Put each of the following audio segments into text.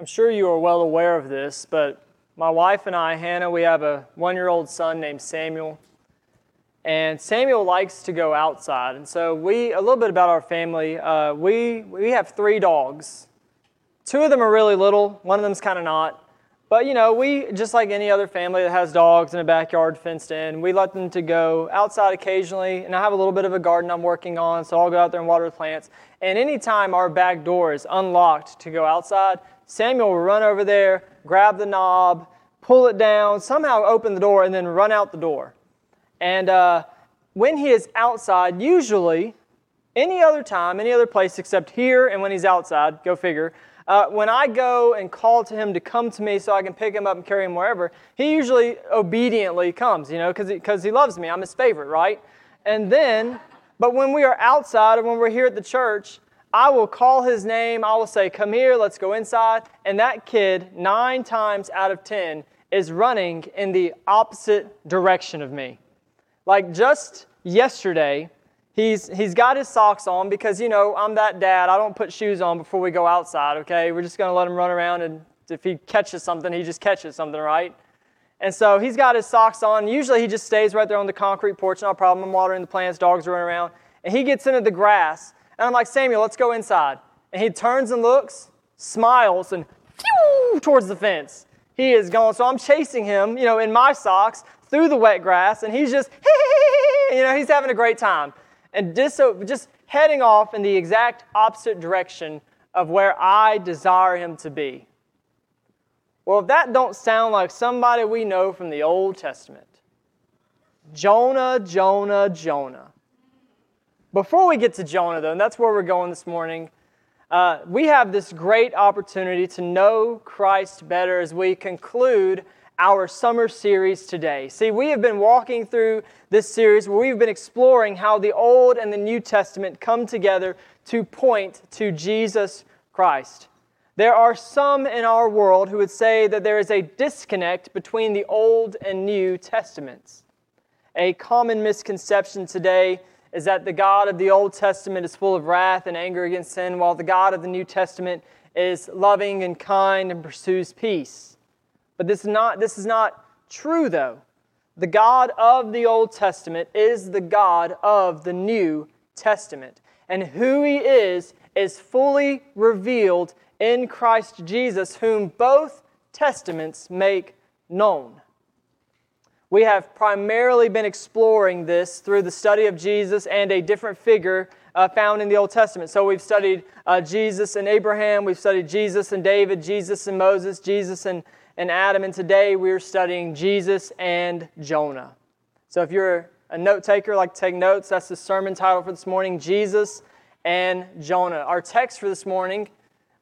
I'm sure you are well aware of this, but my wife and I, Hannah, we have a one year old son named Samuel. And Samuel likes to go outside. And so, we, a little bit about our family, uh, we, we have three dogs. Two of them are really little, one of them's kind of not. But you know, we just like any other family that has dogs in a backyard fenced in, we let them to go outside occasionally. And I have a little bit of a garden I'm working on, so I'll go out there and water the plants. And anytime our back door is unlocked to go outside, Samuel will run over there, grab the knob, pull it down, somehow open the door, and then run out the door. And uh, when he is outside, usually, any other time, any other place except here and when he's outside, go figure, uh, when I go and call to him to come to me so I can pick him up and carry him wherever, he usually obediently comes, you know, because he, he loves me. I'm his favorite, right? And then, but when we are outside or when we're here at the church, I will call his name. I will say, Come here, let's go inside. And that kid, nine times out of 10, is running in the opposite direction of me. Like just yesterday, he's, he's got his socks on because, you know, I'm that dad. I don't put shoes on before we go outside, okay? We're just going to let him run around, and if he catches something, he just catches something, right? And so he's got his socks on. Usually he just stays right there on the concrete porch, no problem. I'm watering the plants, dogs are running around. And he gets into the grass and I'm like, Samuel, let's go inside. And he turns and looks, smiles, and towards the fence. He is gone. So I'm chasing him, you know, in my socks through the wet grass, and he's just, you know, he's having a great time. And just, so, just heading off in the exact opposite direction of where I desire him to be. Well, if that don't sound like somebody we know from the Old Testament, Jonah, Jonah, Jonah. Before we get to Jonah, though, and that's where we're going this morning, uh, we have this great opportunity to know Christ better as we conclude our summer series today. See, we have been walking through this series where we've been exploring how the Old and the New Testament come together to point to Jesus Christ. There are some in our world who would say that there is a disconnect between the Old and New Testaments. A common misconception today is that the God of the Old Testament is full of wrath and anger against sin, while the God of the New Testament is loving and kind and pursues peace. But this is not, this is not true, though. The God of the Old Testament is the God of the New Testament. And who He is is fully revealed in Christ Jesus, whom both testaments make known. We have primarily been exploring this through the study of Jesus and a different figure uh, found in the Old Testament. So we've studied uh, Jesus and Abraham, we've studied Jesus and David, Jesus and Moses, Jesus and, and Adam, and today we're studying Jesus and Jonah. So if you're a note taker, like take notes, that's the sermon title for this morning Jesus and Jonah. Our text for this morning,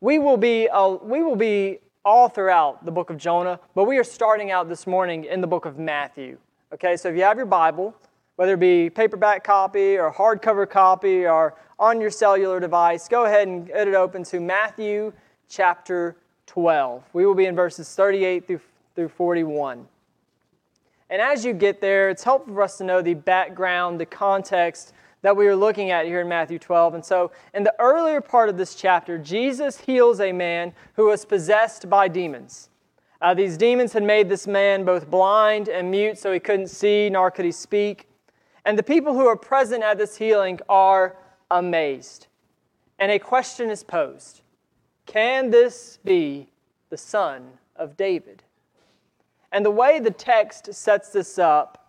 we will be, uh, we will be all throughout the book of Jonah, but we are starting out this morning in the book of Matthew. Okay, so if you have your Bible, whether it be paperback copy or hardcover copy or on your cellular device, go ahead and get it open to Matthew chapter 12. We will be in verses 38 through, through 41. And as you get there, it's helpful for us to know the background, the context that we are looking at here in Matthew 12. And so, in the earlier part of this chapter, Jesus heals a man who was possessed by demons. Uh, these demons had made this man both blind and mute, so he couldn't see nor could he speak. And the people who are present at this healing are amazed. And a question is posed Can this be the son of David? And the way the text sets this up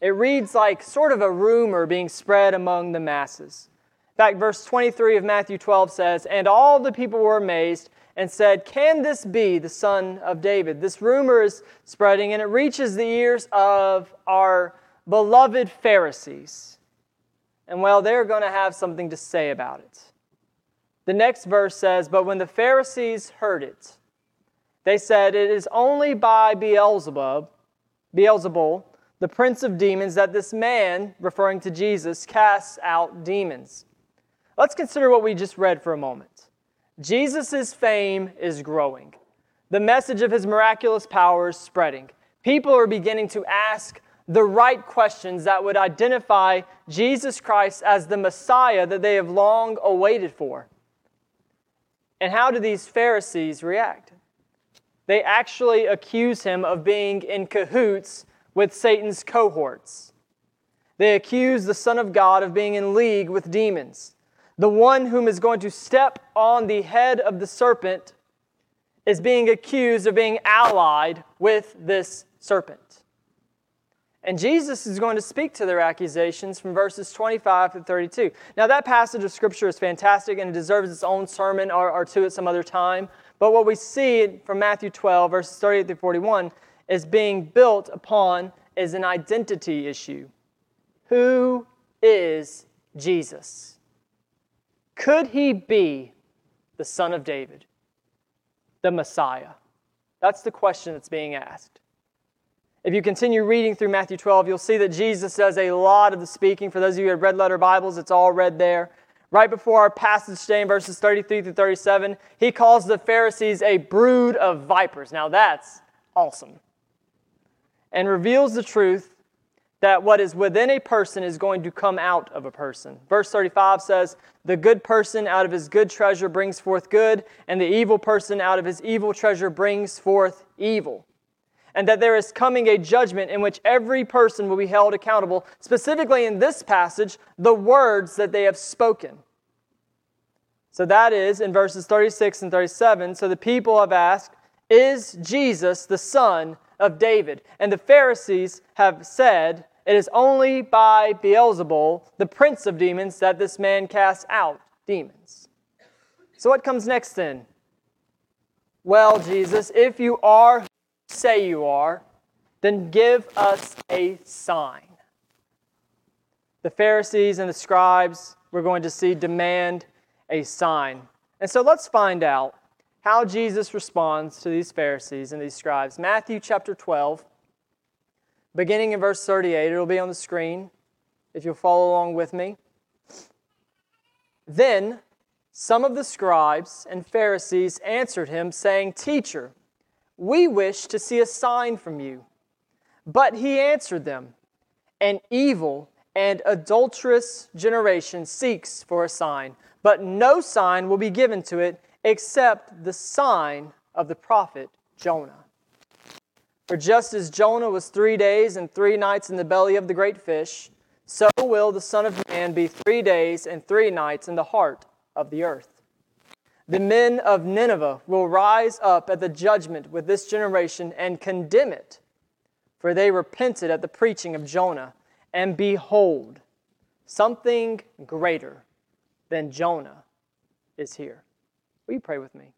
it reads like sort of a rumor being spread among the masses. In fact, verse 23 of Matthew 12 says, And all the people were amazed and said, Can this be the son of David? This rumor is spreading, and it reaches the ears of our beloved Pharisees. And well, they're going to have something to say about it. The next verse says, But when the Pharisees heard it, they said, It is only by Beelzebub, Beelzebul, the prince of demons, that this man, referring to Jesus, casts out demons. Let's consider what we just read for a moment. Jesus' fame is growing. The message of his miraculous power is spreading. People are beginning to ask the right questions that would identify Jesus Christ as the Messiah that they have long awaited for. And how do these Pharisees react? they actually accuse him of being in cahoots with Satan's cohorts. They accuse the Son of God of being in league with demons. The one whom is going to step on the head of the serpent is being accused of being allied with this serpent. And Jesus is going to speak to their accusations from verses 25 to 32. Now, that passage of Scripture is fantastic and it deserves its own sermon or, or two at some other time. But what we see from Matthew 12, verses 38 through 41, is being built upon is an identity issue. Who is Jesus? Could he be the son of David, the Messiah? That's the question that's being asked. If you continue reading through Matthew 12, you'll see that Jesus does a lot of the speaking. For those of you who have red letter Bibles, it's all red there. Right before our passage today in verses 33 through 37, he calls the Pharisees a brood of vipers. Now that's awesome. And reveals the truth that what is within a person is going to come out of a person. Verse 35 says, The good person out of his good treasure brings forth good, and the evil person out of his evil treasure brings forth evil and that there is coming a judgment in which every person will be held accountable, specifically in this passage, the words that they have spoken. So that is in verses 36 and 37. So the people have asked, Is Jesus the son of David? And the Pharisees have said, It is only by Beelzebul, the prince of demons, that this man casts out demons. So what comes next then? Well, Jesus, if you are say you are, then give us a sign. The Pharisees and the scribes, we're going to see, demand a sign. And so let's find out how Jesus responds to these Pharisees and these scribes. Matthew chapter 12, beginning in verse 38, it'll be on the screen if you'll follow along with me. Then some of the scribes and Pharisees answered him, saying, Teacher, we wish to see a sign from you. But he answered them, An evil and adulterous generation seeks for a sign, but no sign will be given to it except the sign of the prophet Jonah. For just as Jonah was three days and three nights in the belly of the great fish, so will the Son of Man be three days and three nights in the heart of the earth. The men of Nineveh will rise up at the judgment with this generation and condemn it, for they repented at the preaching of Jonah. And behold, something greater than Jonah is here. Will you pray with me?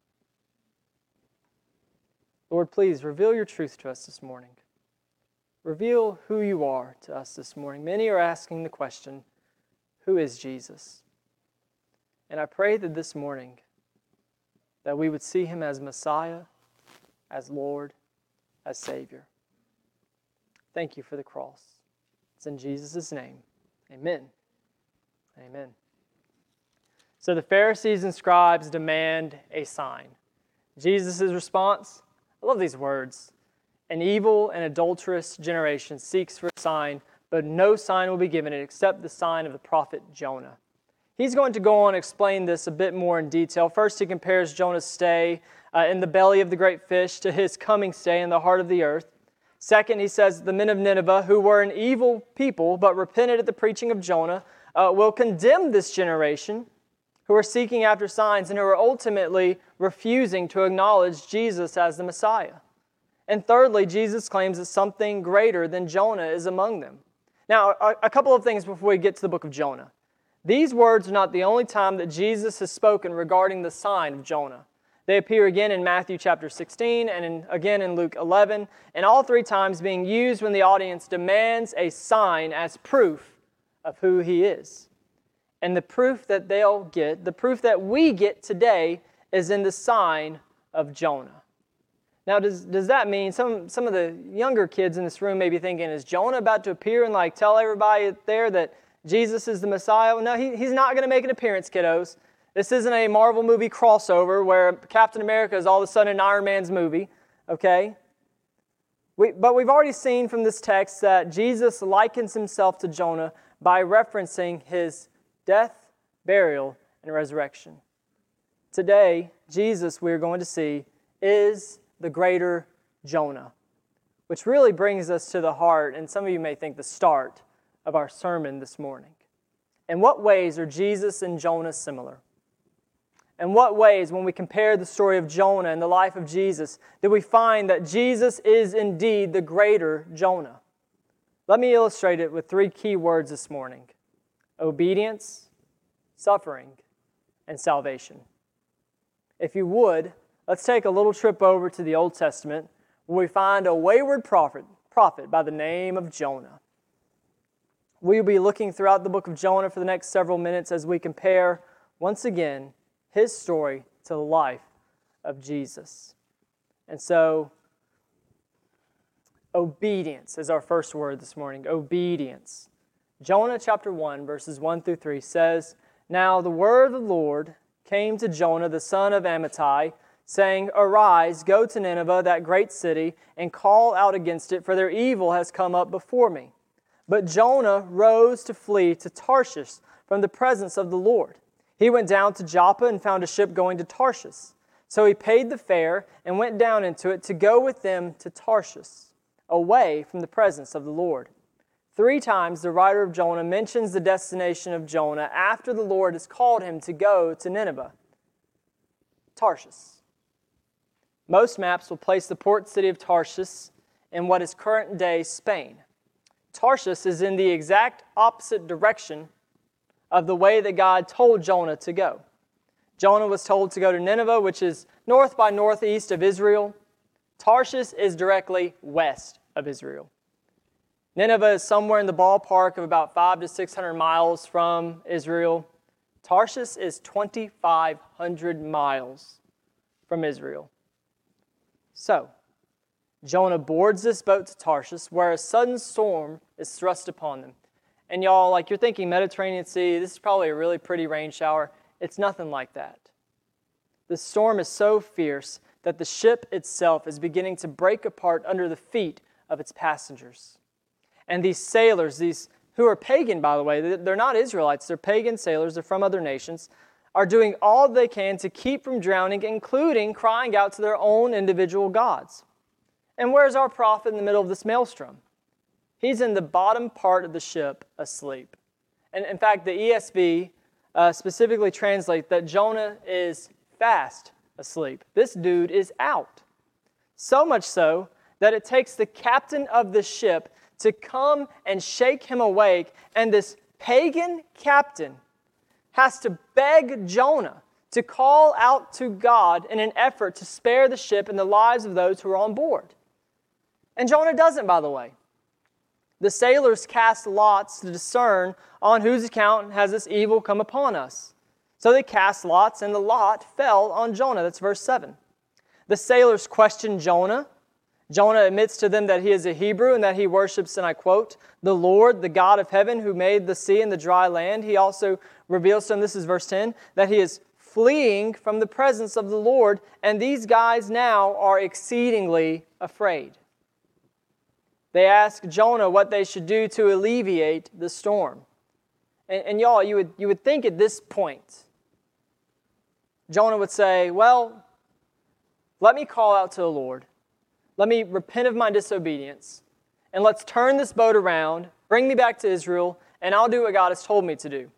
Lord, please reveal your truth to us this morning. Reveal who you are to us this morning. Many are asking the question, Who is Jesus? And I pray that this morning, that we would see him as Messiah, as Lord, as Savior. Thank you for the cross. It's in Jesus' name. Amen. Amen. So the Pharisees and scribes demand a sign. Jesus' response I love these words. An evil and adulterous generation seeks for a sign, but no sign will be given it except the sign of the prophet Jonah. He's going to go on and explain this a bit more in detail. First, he compares Jonah's stay uh, in the belly of the great fish to his coming stay in the heart of the earth. Second, he says the men of Nineveh, who were an evil people but repented at the preaching of Jonah, uh, will condemn this generation who are seeking after signs and who are ultimately refusing to acknowledge Jesus as the Messiah. And thirdly, Jesus claims that something greater than Jonah is among them. Now, a, couple of things before we get to the book of Jonah. These words are not the only time that Jesus has spoken regarding the sign of Jonah. They appear again in Matthew chapter 16 and in, again in Luke 11, and all three times being used when the audience demands a sign as proof of who he is. And the proof that they'll get, the proof that we get today, is in the sign of Jonah. Now, does, does that mean some, some of the younger kids in this room may be thinking, is Jonah about to appear and like tell everybody there that Jesus is the Messiah. No, he, he's not going to make an appearance, kiddos. This isn't a Marvel movie crossover where Captain America is all of a sudden an Iron Man's movie, okay? We, but we've already seen from this text that Jesus likens himself to Jonah by referencing his death, burial, and resurrection. Today, Jesus, we're going to see, is the greater Jonah? Which really brings us to the heart, and some of you may think the start of our sermon this morning. In what ways are Jesus and Jonah similar? In what ways, when we compare the story of Jonah and the life of Jesus, do we find that Jesus is indeed the greater Jonah? Let me illustrate it with three key words this morning obedience, suffering, and salvation. If you would, let's take a little trip over to the Old Testament where we find a wayward prophet, prophet by the name of Jonah. We'll be looking throughout the book of Jonah for the next several minutes as we compare, once again, his story to the life of Jesus. And so, obedience is our first word this morning. Obedience. Jonah chapter 1, verses 1 through 3 says, Now the word of the Lord came to Jonah, the son of Amittai, saying, Arise, go to Nineveh, that great city, and call out against it, for their evil has come up before me. But Jonah rose to flee to Tarshish from the presence of the Lord. He went down to Joppa and found a ship going to Tarshish. So he paid the fare and went down into it to go with them to Tarshish, away from the presence of the Lord. Three times the writer of Jonah mentions the destination of Jonah after the Lord has called him to go to Nineveh. Tarshish. Most maps will place the port city of Tarshish in what is current day Spain. Tarshish is in the exact opposite direction of the way that God told Jonah to go. Jonah was told to go to Nineveh, which is north by northeast of Israel. Tarshish is directly west of Israel. Nineveh is somewhere in the ballpark of about five to 600 miles from Israel. Tarshish is 2,500 miles from Israel. So, Jonah boards this boat to Tarshish, where a sudden storm is thrust upon them. And y'all, like you're thinking Mediterranean Sea, this is probably a really pretty rain shower. It's nothing like that. The storm is so fierce that the ship itself is beginning to break apart under the feet of its passengers. And these sailors, these who are pagan, by the way, they're not Israelites, they're pagan sailors, they're from other nations, are doing all they can to keep from drowning, including crying out to their own individual gods. And where's our prophet in the middle of this maelstrom? He's in the bottom part of the ship asleep. And in fact, the ESV uh, specifically translates that Jonah is fast asleep. This dude is out. So much so that it takes the captain of the ship to come and shake him awake, and this pagan captain has to beg Jonah to call out to God in an effort to spare the ship and the lives of those who are on board. And Jonah doesn't, by the way. The sailors cast lots to discern on whose account has this evil come upon us. So they cast lots, and the lot fell on Jonah. That's verse 7. The sailors questioned Jonah. Jonah admits to them that he is a Hebrew and that he worships, and I quote, the Lord, the God of heaven, who made the sea and the dry land. He also reveals to them, this is verse 10, that he is fleeing from the presence of the Lord, and these guys now are exceedingly afraid. They ask Jonah what they should do to alleviate the storm. And, and y'all, you would, you would think at this point, Jonah would say, Well, let me call out to the Lord. Let me repent of my disobedience. And let's turn this boat around, bring me back to Israel, and I'll do what God has told me to do.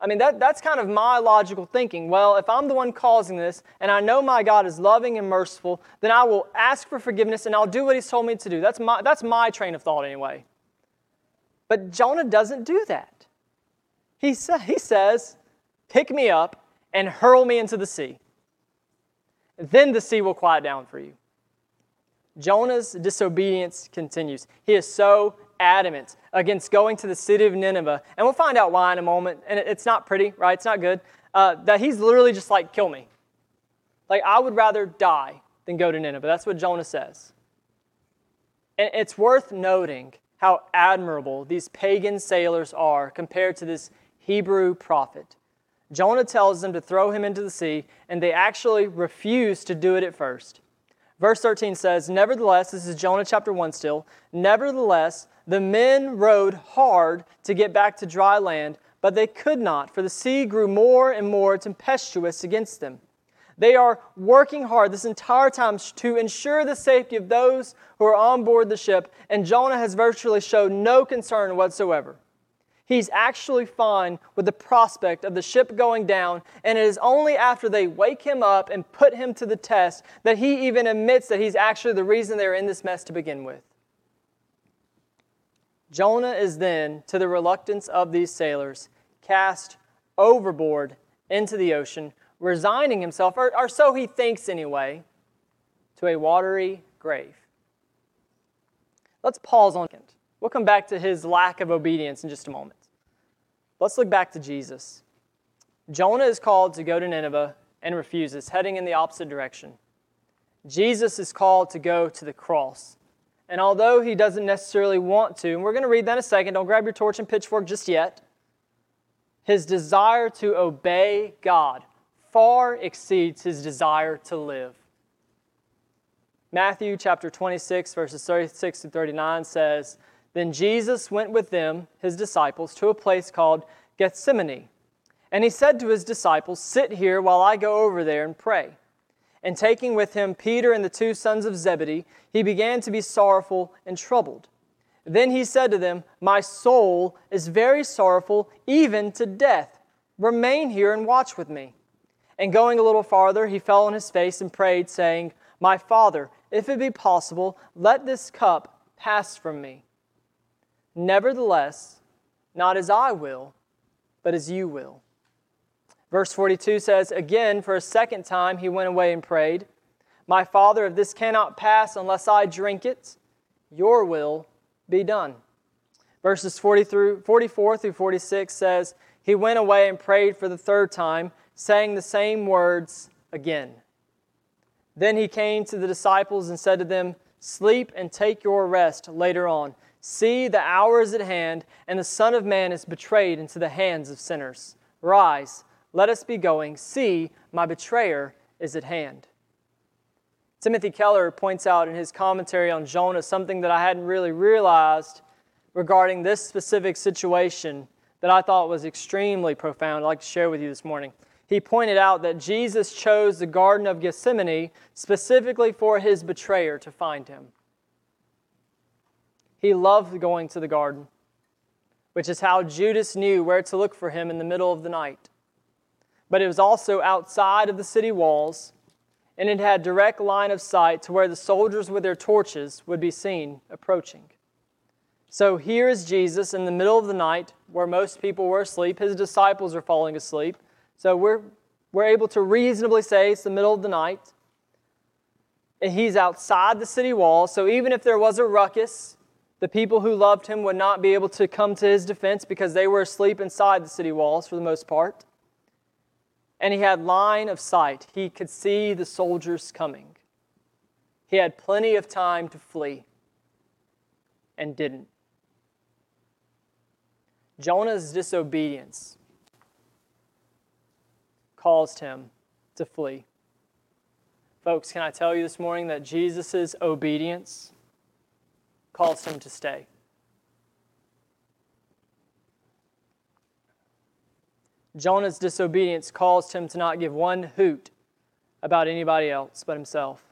I mean, that, that's kind of my logical thinking. Well, if I'm the one causing this and I know my God is loving and merciful, then I will ask for forgiveness and I'll do what He's told me to do. That's my, that's my train of thought, anyway. But Jonah doesn't do that. He, sa- he says, Pick me up and hurl me into the sea. Then the sea will quiet down for you. Jonah's disobedience continues. He is so adamant against going to the city of Nineveh. And we'll find out why in a moment. And it's not pretty, right? It's not good. Uh, that he's literally just like, kill me. Like, I would rather die than go to Nineveh. That's what Jonah says. And it's worth noting how admirable these pagan sailors are compared to this Hebrew prophet. Jonah tells them to throw him into the sea, and they actually refuse to do it at first. Verse 13 says, Nevertheless, this is Jonah chapter 1 still, nevertheless, the men rowed hard to get back to dry land, but they could not, for the sea grew more and more tempestuous against them. They are working hard this entire time to ensure the safety of those who are on board the ship, and Jonah has virtually shown no concern whatsoever. He's actually fine with the prospect of the ship going down, and it is only after they wake him up and put him to the test that he even admits that he's actually the reason they're in this mess to begin with. Jonah is then, to the reluctance of these sailors, cast overboard into the ocean, resigning himself, or, or so he thinks anyway, to a watery grave. Let's pause on it. We'll come back to his lack of obedience in just a moment. Let's look back to Jesus. Jonah is called to go to Nineveh and refuses, heading in the opposite direction. Jesus is called to go to the cross. And although he doesn't necessarily want to, and we're going to read that in a second, don't grab your torch and pitchfork just yet, his desire to obey God far exceeds his desire to live. Matthew chapter 26, verses 36 to 39 says, Then Jesus went with them, his disciples, to a place called Gethsemane. And he said to his disciples, Sit here while I go over there and pray. And taking with him Peter and the two sons of Zebedee, he began to be sorrowful and troubled. Then he said to them, My soul is very sorrowful, even to death. Remain here and watch with me. And going a little farther, he fell on his face and prayed, saying, My father, if it be possible, let this cup pass from me. Nevertheless, not as I will, but as you will. Verse 42 says, Again, for a second time, he went away and prayed, My father, if this cannot pass unless I drink it, your will be done. Verses 40 through, 44 through 46 says, He went away and prayed for the third time, saying the same words again. Then he came to the disciples and said to them, Sleep and take your rest later on. See, the hour is at hand, and the Son of Man is betrayed into the hands of sinners. Rise, let us be going. See, my betrayer is at hand. Timothy Keller points out in his commentary on Jonah something that I hadn't really realized regarding this specific situation that I thought was extremely profound. I'd like to share with you this morning he pointed out that Jesus chose the Garden of Gethsemane specifically for his betrayer to find him. He loved going to the garden, which is how Judas knew where to look for him in the middle of the night. But it was also outside of the city walls, and it had direct line of sight to where the soldiers with their torches would be seen approaching. So here is Jesus in the middle of the night where most people were asleep. His disciples are falling asleep. So we're, we're able to reasonably say it's the middle of the night. And he's outside the city wall. So even if there was a ruckus, the people who loved him would not be able to come to his defense because they were asleep inside the city walls for the most part. And he had line of sight. He could see the soldiers coming. He had plenty of time to flee and didn't. Jonah's disobedience caused him to flee. Folks, can I tell you this morning that Jesus' obedience caused him to stay? Jonah's disobedience caused him to not give one hoot about anybody else but himself.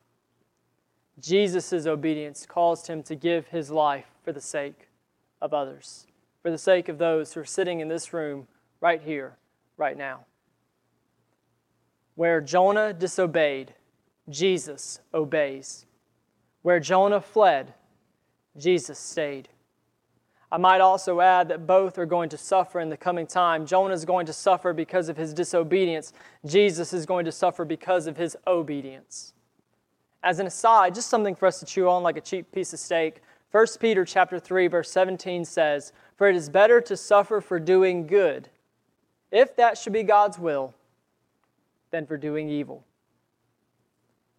Jesus' obedience caused him to give his life for the sake of others, for the sake of those who are sitting in this room right here, right now. Where Jonah disobeyed, Jesus obeys. Where Jonah fled, Jesus stayed. I might also add that both are going to suffer in the coming time. Jonah is going to suffer because of his disobedience. Jesus is going to suffer because of his obedience. As an aside, just something for us to chew on like a cheap piece of steak. 1 Peter chapter 3 verse 17 says, "For it is better to suffer for doing good, if that should be God's will, than for doing evil.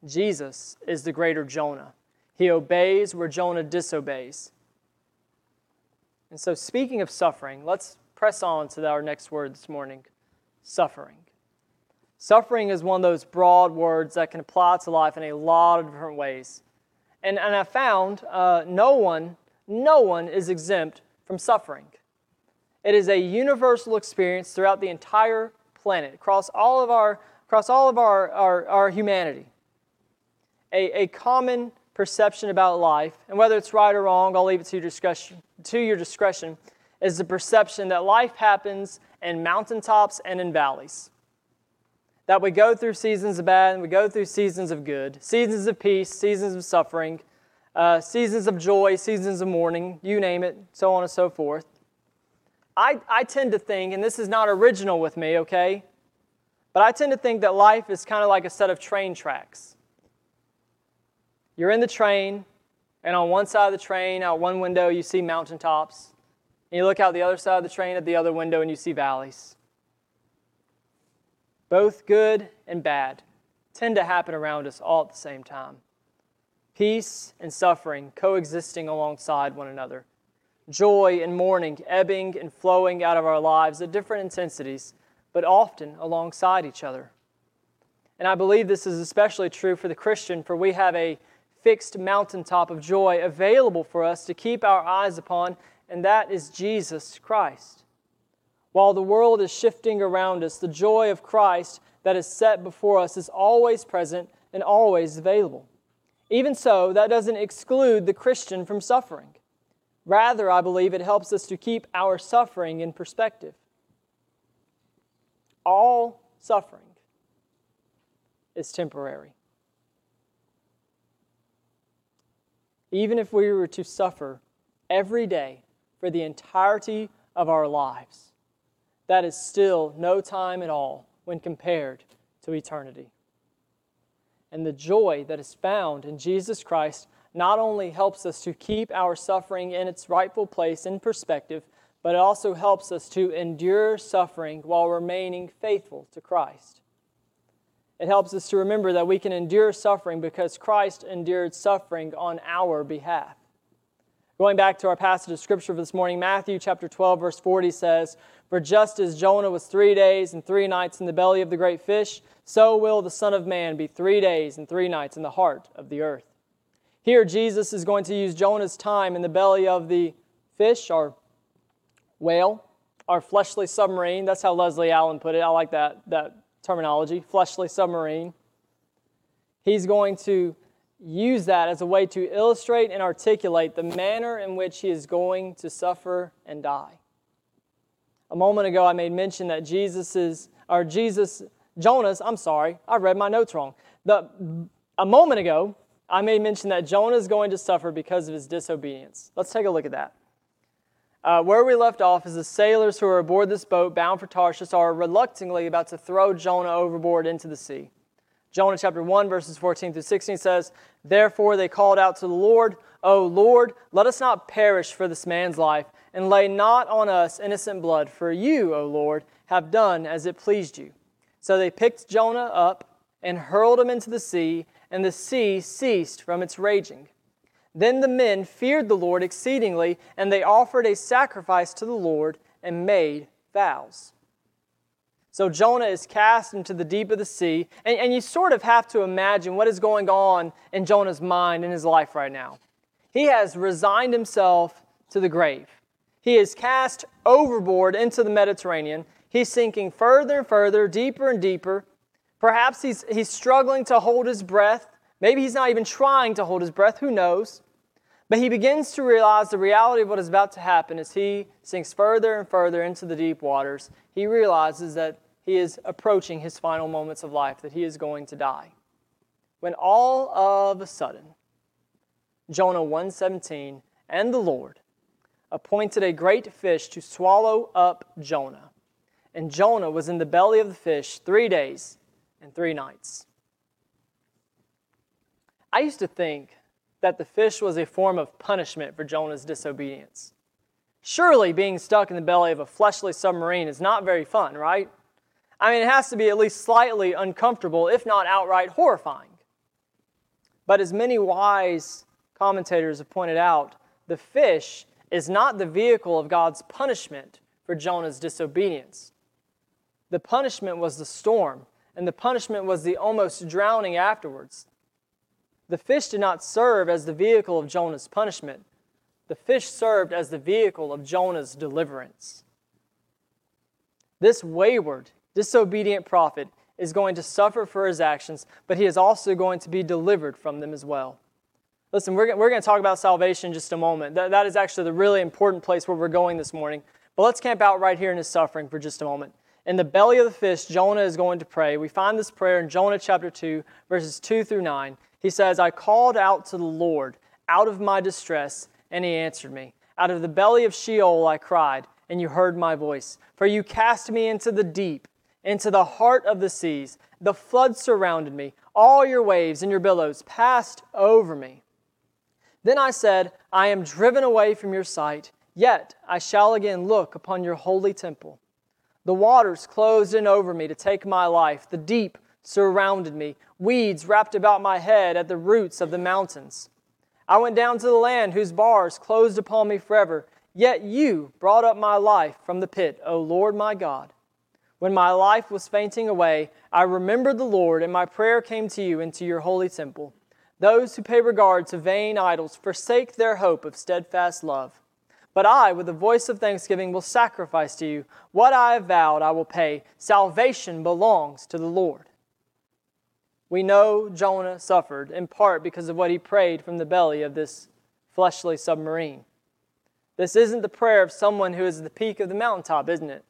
Jesus is the greater Jonah. He obeys where Jonah disobeys. And so, speaking of suffering, let's press on to our next word this morning suffering. Suffering is one of those broad words that can apply to life in a lot of different ways. And, and I found uh, no one, no one is exempt from suffering. It is a universal experience throughout the entire planet, across all of our across all of our, our, our humanity, a, a common perception about life, and whether it's right or wrong, I'll leave it to your discretion, to your discretion is the perception that life happens in mountaintops and in valleys. That we go through seasons of bad and we go through seasons of good, seasons of peace, seasons of suffering, uh, seasons of joy, seasons of mourning, you name it, so on and so forth. I, I tend to think, and this is not original with me, okay? But I tend to think that life is kind of like a set of train tracks. You're in the train, and on one side of the train, out one window, you see mountaintops. And you look out the other side of the train at the other window, and you see valleys. Both good and bad tend to happen around us all at the same time. Peace and suffering coexisting alongside one another. Joy and mourning ebbing and flowing out of our lives at different intensities, but often alongside each other. And I believe this is especially true for the Christian, for we have a fixed mountaintop of joy available for us to keep our eyes upon, and that is Jesus Christ. While the world is shifting around us, the joy of Christ that is set before us is always present and always available. Even so, that doesn't exclude the Christian from suffering. Rather, I believe it helps us to keep our suffering in perspective. All suffering is temporary. Even if we were to suffer every day for the entirety of our lives, that is still no time at all when compared to eternity. And the joy that is found in Jesus Christ not only helps us to keep our suffering in its rightful place in perspective, but it also helps us to endure suffering while remaining faithful to Christ. It helps us to remember that we can endure suffering because Christ endured suffering on our behalf. Going back to our passage of scripture for this morning, Matthew chapter 12, verse 40 says, For just as Jonah was three days and three nights in the belly of the great fish, so will the Son of Man be three days and three nights in the heart of the earth. Here, Jesus is going to use Jonah's time in the belly of the fish, or whale, our fleshly submarine. That's how Leslie Allen put it. I like that, that terminology, fleshly submarine. He's going to use that as a way to illustrate and articulate the manner in which he is going to suffer and die. A moment ago, I made mention that Jesus is, or Jesus, Jonas, I'm sorry, I read my notes wrong. The, a moment ago, I made mention that Jonah is going to suffer because of his disobedience. Let's take a look at that. Uh, where we left off is the sailors who are aboard this boat bound for Tarshish are reluctantly about to throw Jonah overboard into the sea. Jonah chapter 1, verses 14 through 16 says, Therefore they called out to the Lord, O Lord, let us not perish for this man's life, and lay not on us innocent blood, for you, O Lord, have done as it pleased you. So they picked Jonah up and hurled him into the sea, and the sea ceased from its raging. Then the men feared the Lord exceedingly, and they offered a sacrifice to the Lord and made vows. So Jonah is cast into the deep of the sea, and, and you sort of have to imagine what is going on in Jonah's mind in his life right now. He has resigned himself to the grave. He is cast overboard into the Mediterranean. He's sinking further and further, deeper and deeper. Perhaps he's, he's struggling to hold his breath Maybe he's not even trying to hold his breath, who knows? But he begins to realize the reality of what is about to happen as he sinks further and further into the deep waters. He realizes that he is approaching his final moments of life, that he is going to die. When all of a sudden, Jonah 1:17 and the Lord appointed a great fish to swallow up Jonah. And Jonah was in the belly of the fish 3 days and 3 nights. I used to think that the fish was a form of punishment for Jonah's disobedience. Surely being stuck in the belly of a fleshly submarine is not very fun, right? I mean, it has to be at least slightly uncomfortable, if not outright horrifying. But as many wise commentators have pointed out, the fish is not the vehicle of God's punishment for Jonah's disobedience. The punishment was the storm, and the punishment was the almost drowning afterwards. The fish did not serve as the vehicle of Jonah's punishment, the fish served as the vehicle of Jonah's deliverance. This wayward, disobedient prophet is going to suffer for his actions, but he is also going to be delivered from them as well. Listen, we're, we're going to talk about salvation in just a moment. That, that is actually the really important place where we're going this morning. But let's camp out right here in his suffering for just a moment. In the belly of the fish, Jonah is going to pray. We find this prayer in Jonah chapter 2, verses 2 through 9. He says, I called out to the Lord out of my distress, and he answered me. Out of the belly of Sheol I cried, and you heard my voice. For you cast me into the deep, into the heart of the seas. The flood surrounded me. All your waves and your billows passed over me. Then I said, I am driven away from your sight, yet I shall again look upon your holy temple. The waters closed in over me to take my life. The deep surrounded me. Weeds wrapped about my head at the roots of the mountains. I went down to the land whose bars closed upon me forever. Yet you brought up my life from the pit, O Lord my God. When my life was fainting away, I remembered the Lord, and my prayer came to you into your holy temple. Those who pay regard to vain idols forsake their hope of steadfast love. But I, with a voice of thanksgiving, will sacrifice to you. What I have vowed, I will pay. Salvation belongs to the Lord. We know Jonah suffered in part because of what he prayed from the belly of this fleshly submarine. This isn't the prayer of someone who is at the peak of the mountaintop, isn't it?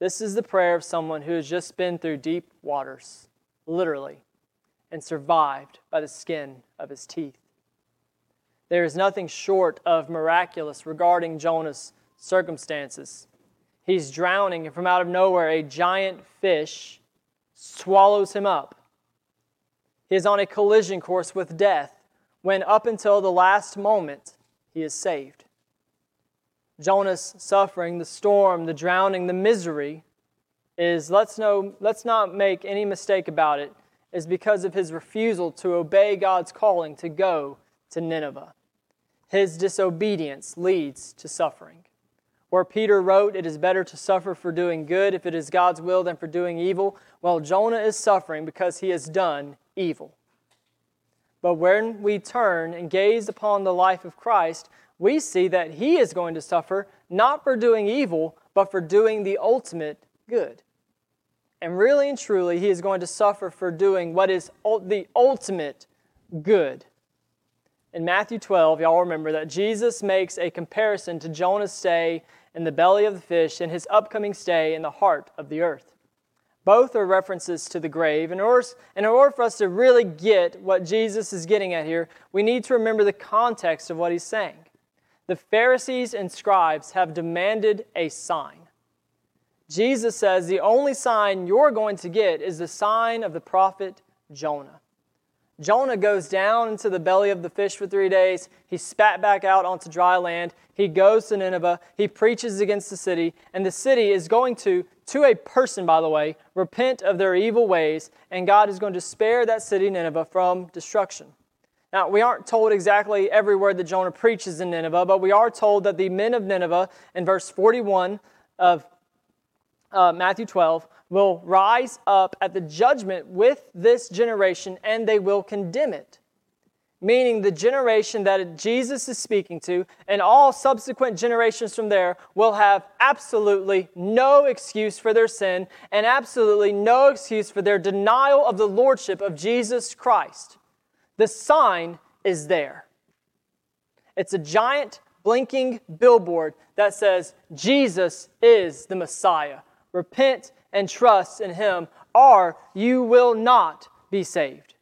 This is the prayer of someone who has just been through deep waters, literally and survived by the skin of his teeth. There is nothing short of miraculous regarding Jonah's circumstances. He's drowning, and from out of nowhere, a giant fish swallows him up. He is on a collision course with death when, up until the last moment, he is saved. Jonah's suffering, the storm, the drowning, the misery is, let's, know, let's not make any mistake about it, is because of his refusal to obey God's calling to go to Nineveh. His disobedience leads to suffering. Where Peter wrote, It is better to suffer for doing good if it is God's will than for doing evil. Well, Jonah is suffering because he has done evil. But when we turn and gaze upon the life of Christ, we see that he is going to suffer not for doing evil, but for doing the ultimate good. And really and truly, he is going to suffer for doing what is the ultimate good. In Matthew 12, y'all remember that Jesus makes a comparison to Jonah's stay in the belly of the fish and his upcoming stay in the heart of the earth. Both are references to the grave. In order, in order for us to really get what Jesus is getting at here, we need to remember the context of what he's saying. The Pharisees and scribes have demanded a sign. Jesus says the only sign you're going to get is the sign of the prophet Jonah. Jonah goes down into the belly of the fish for three days. He spat back out onto dry land. He goes to Nineveh. He preaches against the city. And the city is going to, to a person, by the way, repent of their evil ways. And God is going to spare that city, Nineveh, from destruction. Now, we aren't told exactly every word that Jonah preaches in Nineveh, but we are told that the men of Nineveh, in verse 41 of uh, Matthew 12, will rise up at the judgment with this generation and they will condemn it. Meaning, the generation that Jesus is speaking to and all subsequent generations from there will have absolutely no excuse for their sin and absolutely no excuse for their denial of the lordship of Jesus Christ. The sign is there. It's a giant blinking billboard that says, Jesus is the Messiah repent and trust in him, or you will not be saved.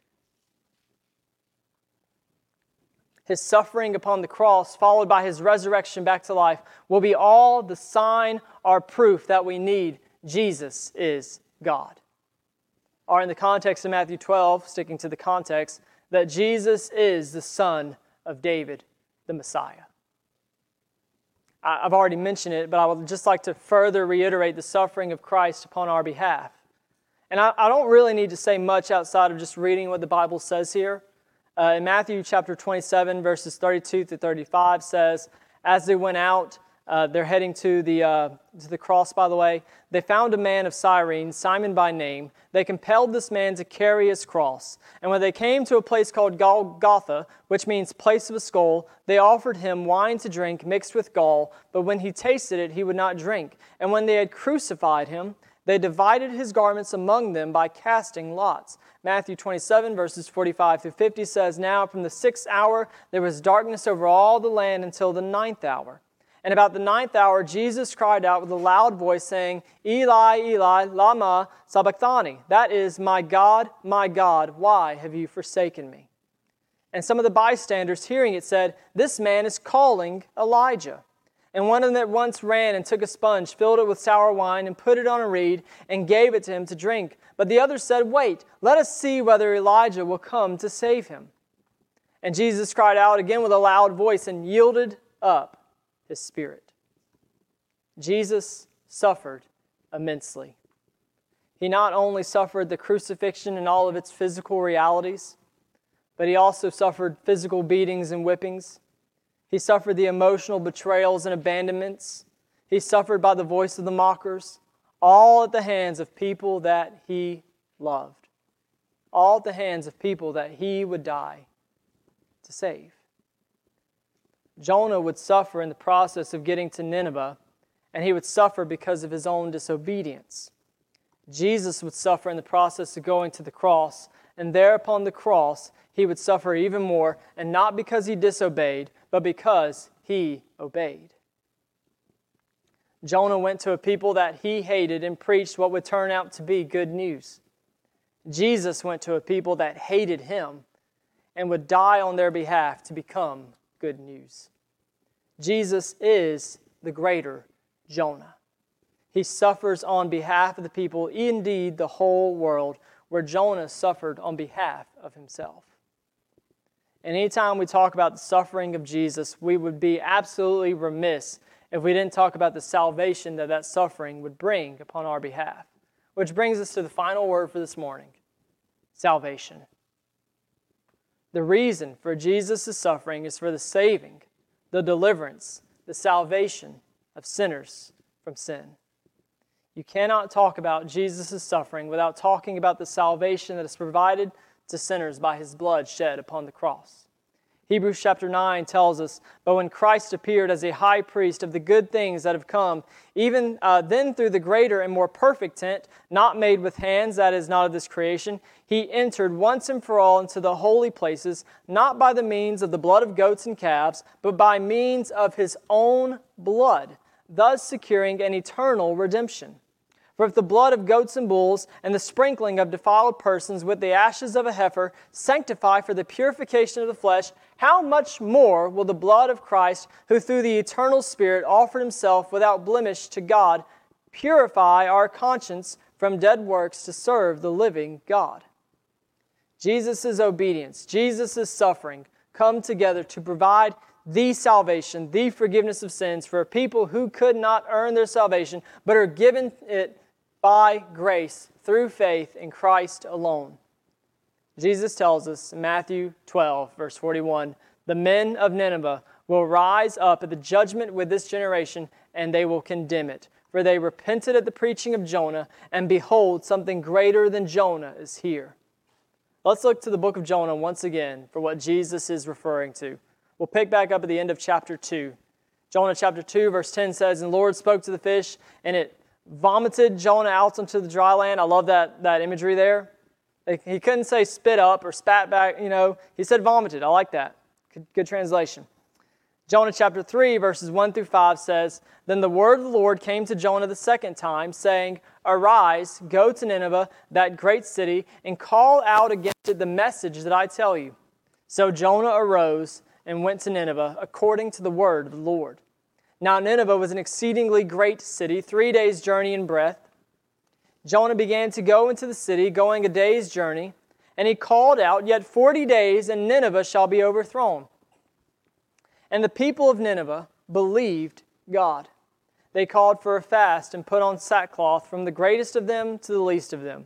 His suffering upon the cross, followed by his resurrection back to life, will be all the sign or proof that we need Jesus is God. Or, in the context of Matthew 12, sticking to the context, that Jesus is the Son of David, the Messiah. I've already mentioned it, but I would just like to further reiterate the suffering of Christ upon our behalf. And I, I don't really need to say much outside of just reading what the Bible says here. Uh, in Matthew chapter 27, verses 32 to 35 says, As they went out, uh, they're heading to the, uh, to the cross, by the way. They found a man of Cyrene, Simon by name. They compelled this man to carry his cross. And when they came to a place called Golgotha, which means place of a skull, they offered him wine to drink mixed with gall. But when he tasted it, he would not drink. And when they had crucified him, They divided his garments among them by casting lots. Matthew 27, verses 45 through 50 says, Now from the sixth hour there was darkness over all the land until the ninth hour. And about the ninth hour, Jesus cried out with a loud voice, saying, Eli, Eli, Lama Sabachthani. That is, My God, my God, why have you forsaken me? And some of the bystanders hearing it said, This man is calling Elijah. And one of them at once ran and took a sponge, filled it with sour wine, and put it on a reed, and gave it to him to drink. But the others said, Wait, let us see whether Elijah will come to save him. And Jesus cried out again with a loud voice and yielded up his spirit. Jesus suffered immensely. He not only suffered the crucifixion and all of its physical realities, but he also suffered physical beatings and whippings. He suffered the emotional betrayals and abandonments. He suffered by the voice of the mockers, all at the hands of people that he loved, all at the hands of people that he would die to save. Jonah would suffer in the process of getting to Nineveh, and he would suffer because of his own disobedience. Jesus would suffer in the process of going to the cross, and there upon the cross, he would suffer even more, and not because he disobeyed, but because he obeyed. Jonah went to a people that he hated and preached what would turn out to be good news. Jesus went to a people that hated him and would die on their behalf to become good news. Jesus is the greater Jonah. He suffers on behalf of the people, indeed the whole world, where Jonah suffered on behalf of himself. And anytime we talk about the suffering of Jesus, we would be absolutely remiss if we didn't talk about the salvation that that suffering would bring upon our behalf. Which brings us to the final word for this morning salvation. The reason for Jesus' suffering is for the saving, the deliverance, the salvation of sinners from sin. You cannot talk about Jesus' suffering without talking about the salvation that is provided to sinners by his blood shed upon the cross. Hebrews chapter 9 tells us, But when Christ appeared as a high priest of the good things that have come, even uh, then through the greater and more perfect tent, not made with hands, that is not of this creation, he entered once and for all into the holy places, not by the means of the blood of goats and calves, but by means of his own blood, thus securing an eternal redemption. For if the blood of goats and bulls and the sprinkling of defiled persons with the ashes of a heifer sanctify for the purification of the flesh, how much more will the blood of Christ, who through the eternal Spirit offered himself without blemish to God, purify our conscience from dead works to serve the living God? Jesus' obedience, Jesus' suffering come together to provide the salvation, the forgiveness of sins for people who could not earn their salvation, but are given it by grace through faith in Christ alone. Jesus tells us in Matthew 12, verse 41 the men of Nineveh will rise up at the judgment with this generation, and they will condemn it. For they repented at the preaching of Jonah, and behold, something greater than Jonah is here. Let's look to the book of Jonah once again for what Jesus is referring to. We'll pick back up at the end of chapter 2. Jonah chapter 2, verse 10 says, And the Lord spoke to the fish, and it vomited Jonah out onto the dry land. I love that, that imagery there. He couldn't say spit up or spat back, you know. He said vomited. I like that. Good, good translation. Jonah chapter 3, verses 1 through 5 says, Then the word of the Lord came to Jonah the second time, saying, Arise, go to Nineveh, that great city, and call out against it the message that I tell you. So Jonah arose and went to Nineveh according to the word of the Lord. Now Nineveh was an exceedingly great city, three days' journey in breadth Jonah began to go into the city, going a day's journey, and he called out, Yet forty days, and Nineveh shall be overthrown. And the people of Nineveh believed God. They called for a fast and put on sackcloth from the greatest of them to the least of them.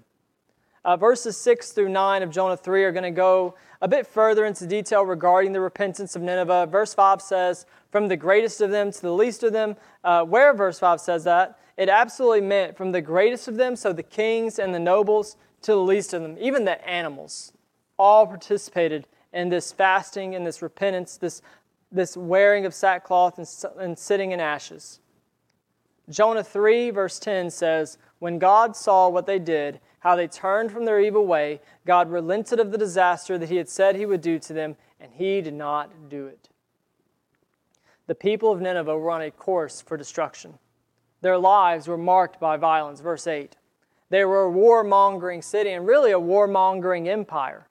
Uh, verses 6 through 9 of Jonah 3 are going to go a bit further into detail regarding the repentance of Nineveh. Verse 5 says, From the greatest of them to the least of them. Uh, where verse 5 says that, it absolutely meant from the greatest of them, so the kings and the nobles, to the least of them, even the animals, all participated in this fasting and this repentance, this, this wearing of sackcloth and, and sitting in ashes. Jonah 3, verse 10 says, When God saw what they did, how they turned from their evil way, God relented of the disaster that he had said he would do to them, and he did not do it. The people of Nineveh were on a course for destruction. Their lives were marked by violence. Verse 8. They were a warmongering city and really a warmongering empire.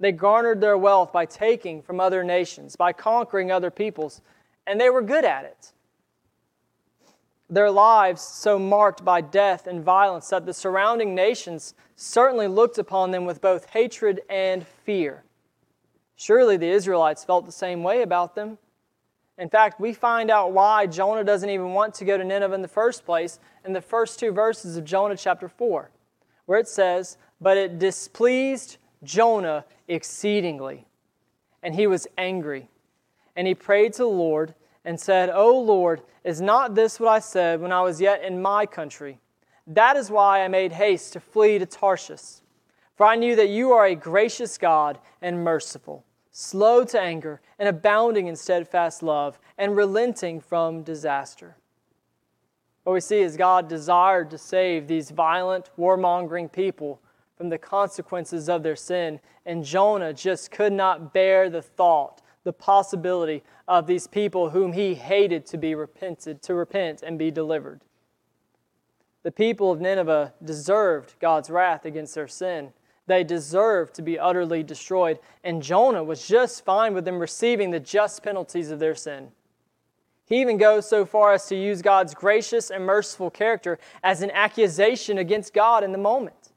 They garnered their wealth by taking from other nations, by conquering other peoples, and they were good at it. Their lives so marked by death and violence that the surrounding nations certainly looked upon them with both hatred and fear. Surely the Israelites felt the same way about them. In fact, we find out why Jonah doesn't even want to go to Nineveh in the first place in the first two verses of Jonah chapter 4, where it says, But it displeased Jonah exceedingly, and he was angry. And he prayed to the Lord and said, O Lord, is not this what I said when I was yet in my country? That is why I made haste to flee to Tarshish. For I knew that you are a gracious God and merciful slow to anger, and abounding in steadfast love, and relenting from disaster. What we see is God desired to save these violent, warmongering people from the consequences of their sin, and Jonah just could not bear the thought, the possibility of these people whom he hated to be repented, to repent and be delivered. The people of Nineveh deserved God's wrath against their sin. They deserve to be utterly destroyed. And Jonah was just fine with them receiving the just penalties of their sin. He even goes so far as to use God's gracious and merciful character as an accusation against God in the moment.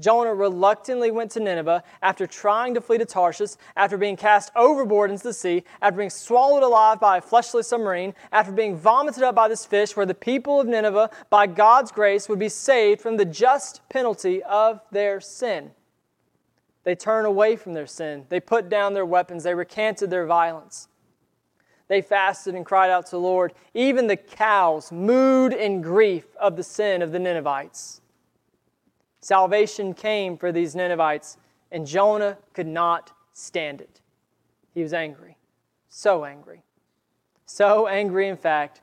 Jonah reluctantly went to Nineveh after trying to flee to Tarshish, after being cast overboard into the sea, after being swallowed alive by a fleshly submarine, after being vomited up by this fish, where the people of Nineveh, by God's grace, would be saved from the just penalty of their sin. They turned away from their sin. They put down their weapons. They recanted their violence. They fasted and cried out to the Lord. Even the cows mooed in grief of the sin of the Ninevites. Salvation came for these Ninevites, and Jonah could not stand it. He was angry, so angry. So angry, in fact,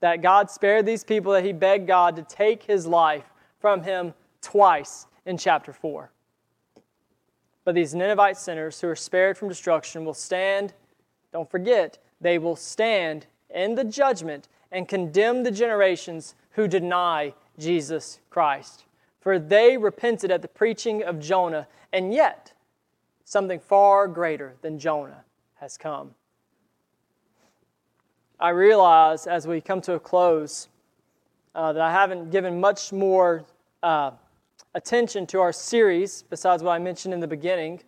that God spared these people that he begged God to take his life from him twice in chapter 4. But these Ninevite sinners who are spared from destruction will stand, don't forget, they will stand in the judgment and condemn the generations who deny Jesus Christ. For they repented at the preaching of Jonah, and yet something far greater than Jonah has come. I realize as we come to a close uh, that I haven't given much more uh, attention to our series, besides what I mentioned in the beginning.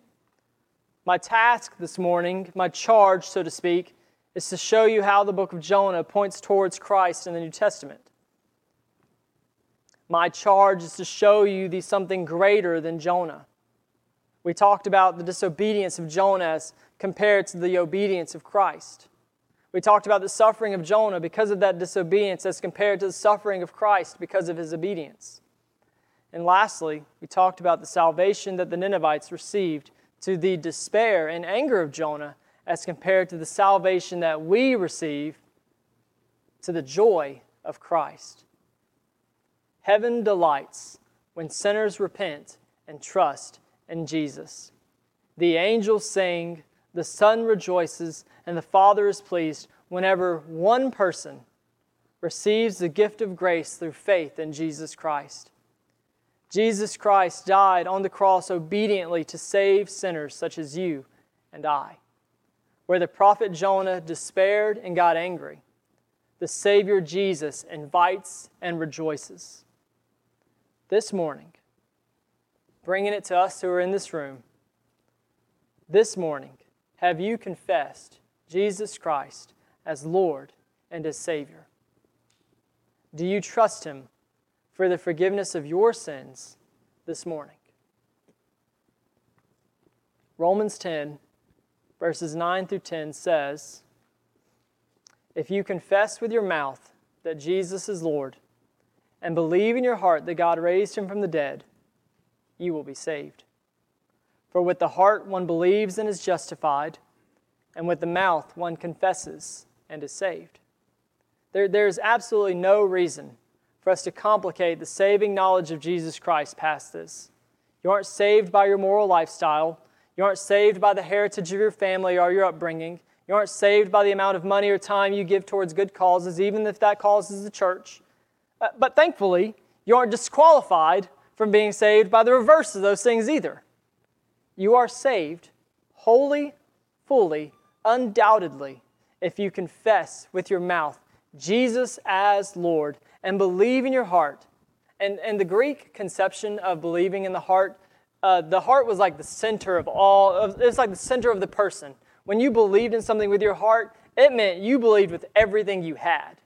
My task this morning, my charge, so to speak, is to show you how the book of Jonah points towards Christ in the New Testament. My charge is to show you the something greater than Jonah. We talked about the disobedience of Jonah as compared to the obedience of Christ. We talked about the suffering of Jonah because of that disobedience as compared to the suffering of Christ because of his obedience. And lastly, we talked about the salvation that the Ninevites received to the despair and anger of Jonah as compared to the salvation that we receive to the joy of Christ. Heaven delights when sinners repent and trust in Jesus. The angels sing, the Son rejoices, and the Father is pleased whenever one person receives the gift of grace through faith in Jesus Christ. Jesus Christ died on the cross obediently to save sinners such as you and I. Where the prophet Jonah despaired and got angry, the Savior Jesus invites and rejoices. This morning, bringing it to us who are in this room, this morning, have you confessed Jesus Christ as Lord and as Savior? Do you trust Him for the forgiveness of your sins this morning. Romans 10, verses 9 through 10 says, If you confess with your mouth that Jesus is Lord and believe in your heart that God raised him from the dead, you will be saved. For with the heart one believes and is justified, and with the mouth one confesses and is saved. There, there's absolutely no reason for us to complicate the saving knowledge of Jesus Christ past this. You aren't saved by your moral lifestyle. You aren't saved by the heritage of your family or your upbringing. You aren't saved by the amount of money or time you give towards good causes, even if that cause is the church. Uh, but thankfully, you aren't disqualified from being saved by the reverse of those things either. You are saved wholly, fully, undoubtedly, if you confess with your mouth Jesus as Lord and believe in your heart. And, and the Greek conception of believing in the heart, uh, the heart was like the center of all, it's like the center of the person. When you believed in something with your heart, it meant you believed with everything you had.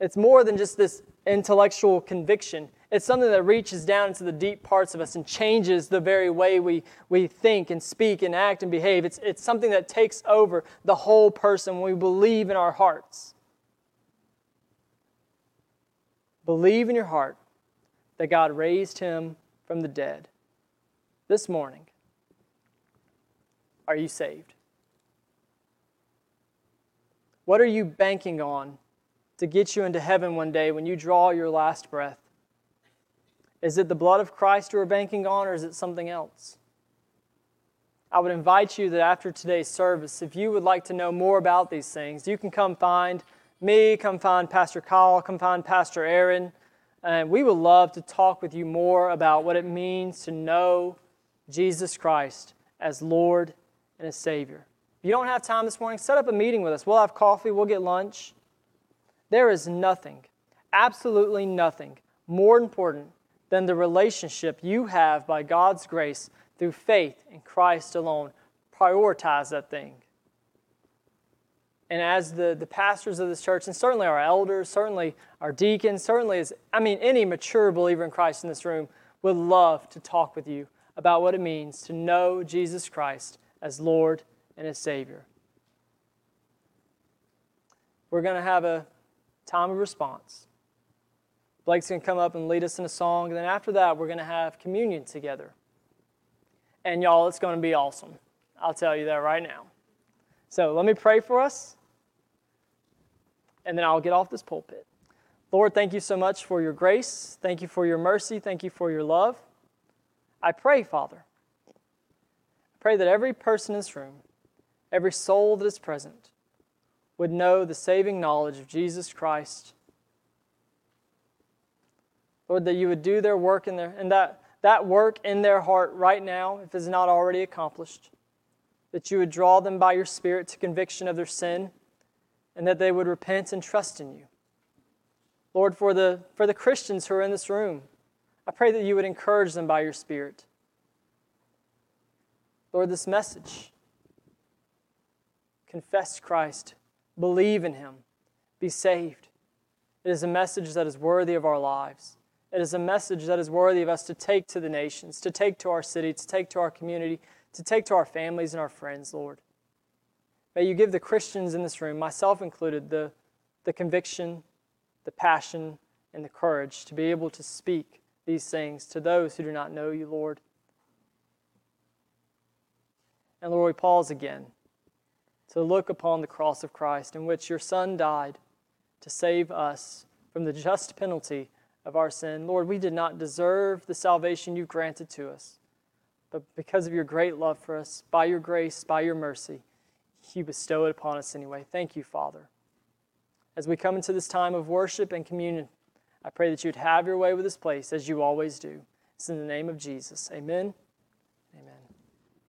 It's more than just this intellectual conviction. It's something that reaches down into the deep parts of us and changes the very way we, we think and speak and act and behave. It's, it's something that takes over the whole person when we believe in our hearts. Believe in your heart that God raised him from the dead. This morning, are you saved? What are you banking on to get you into heaven one day when you draw your last breath? Is it the blood of Christ you are banking on, or is it something else? I would invite you that after today's service, if you would like to know more about these things, you can come find me, come find Pastor Kyle, come find Pastor Aaron. And we would love to talk with you more about what it means to know Jesus Christ as Lord and as Savior. If you don't have time this morning, set up a meeting with us. We'll have coffee, we'll get lunch. There is nothing, absolutely nothing, more important than the relationship you have by God's grace through faith in Christ alone. Prioritize that thing and as the, the pastors of this church, and certainly our elders, certainly our deacons, certainly as, I mean, any mature believer in Christ in this room would love to talk with you about what it means to know Jesus Christ as Lord and as Savior. We're going to have a time of response. Blake's going to come up and lead us in a song, and then after that, we're going to have communion together. And y'all, it's going to be awesome. I'll tell you that right now. So let me pray for us, and then I'll get off this pulpit. Lord, thank you so much for your grace. Thank you for your mercy. Thank you for your love. I pray, Father, I pray that every person in this room, every soul that is present, would know the saving knowledge of Jesus Christ. Lord, that you would do their work in their and that, that work in their heart right now, if it's not already accomplished that you would draw them by your Spirit to conviction of their sin, and that they would repent and trust in you. Lord, for the, for the Christians who are in this room, I pray that you would encourage them by your Spirit. Lord, this message confess Christ, believe in him, be saved. It is a message that is worthy of our lives. It is a message that is worthy of us to take to the nations, to take to our city, to take to our community, to take to our families and our friends, Lord. May you give the Christians in this room, myself included, the, the conviction, the passion, and the courage to be able to speak these things to those who do not know you, Lord. And Lord, we pause again to look upon the cross of Christ in which your Son died to save us from the just penalty of our sin. Lord, we did not deserve the salvation you granted to us. But because of your great love for us, by your grace, by your mercy, you bestow it upon us anyway. Thank you, Father. As we come into this time of worship and communion, I pray that you'd have your way with this place as you always do. It's in the name of Jesus. Amen.